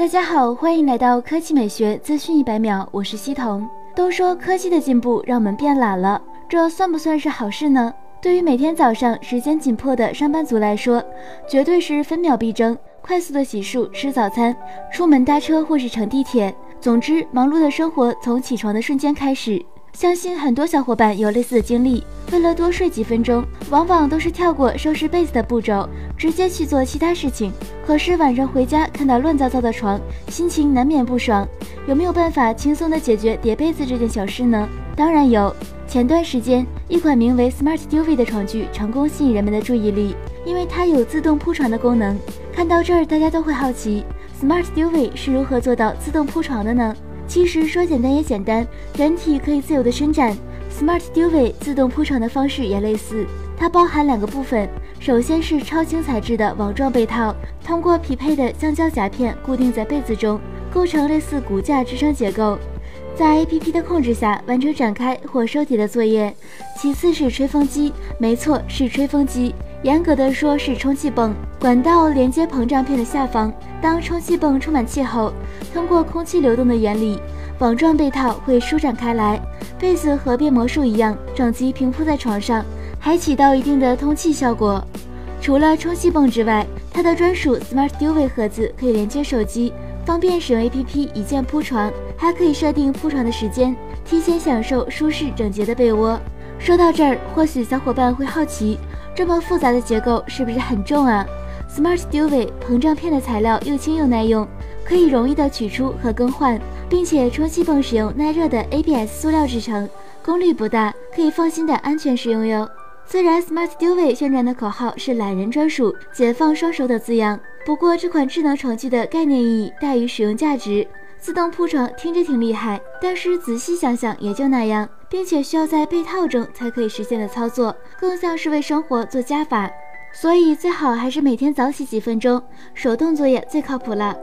大家好，欢迎来到科技美学资讯一百秒，我是西彤。都说科技的进步让我们变懒了，这算不算是好事呢？对于每天早上时间紧迫的上班族来说，绝对是分秒必争。快速的洗漱、吃早餐、出门搭车或是乘地铁，总之，忙碌的生活从起床的瞬间开始。相信很多小伙伴有类似的经历，为了多睡几分钟，往往都是跳过收拾被子的步骤，直接去做其他事情。可是晚上回家看到乱糟糟的床，心情难免不爽。有没有办法轻松的解决叠被子这件小事呢？当然有。前段时间，一款名为 Smart d u v e 的床具成功吸引人们的注意力，因为它有自动铺床的功能。看到这儿，大家都会好奇，Smart d u v e 是如何做到自动铺床的呢？其实说简单也简单，人体可以自由的伸展，Smart d u v e 自动铺床的方式也类似。它包含两个部分，首先是超轻材质的网状被套，通过匹配的橡胶夹片固定在被子中，构成类似骨架支撑结构，在 APP 的控制下完成展开或收叠的作业。其次是吹风机，没错，是吹风机。严格的说，是充气泵管道连接膨胀片的下方。当充气泵充满气后，通过空气流动的原理，网状被套会舒展开来，被子和变魔术一样整齐平铺在床上，还起到一定的通气效果。除了充气泵之外，它的专属 smartsduv 盒子可以连接手机，方便使用 APP 一键铺床，还可以设定铺床的时间，提前享受舒适整洁的被窝。说到这儿，或许小伙伴会好奇。这么复杂的结构是不是很重啊 smartsduv 膨胀片的材料又轻又耐用，可以容易的取出和更换，并且充气泵使用耐热的 ABS 塑料制成，功率不大，可以放心的安全使用哟。虽然 smarts dove 宣传的口号是懒人专属、解放双手的字样，不过这款智能床具的概念意义大于使用价值。自动铺床听着挺厉害，但是仔细想想也就那样。并且需要在被套中才可以实现的操作，更像是为生活做加法，所以最好还是每天早起几分钟，手动作业最靠谱了。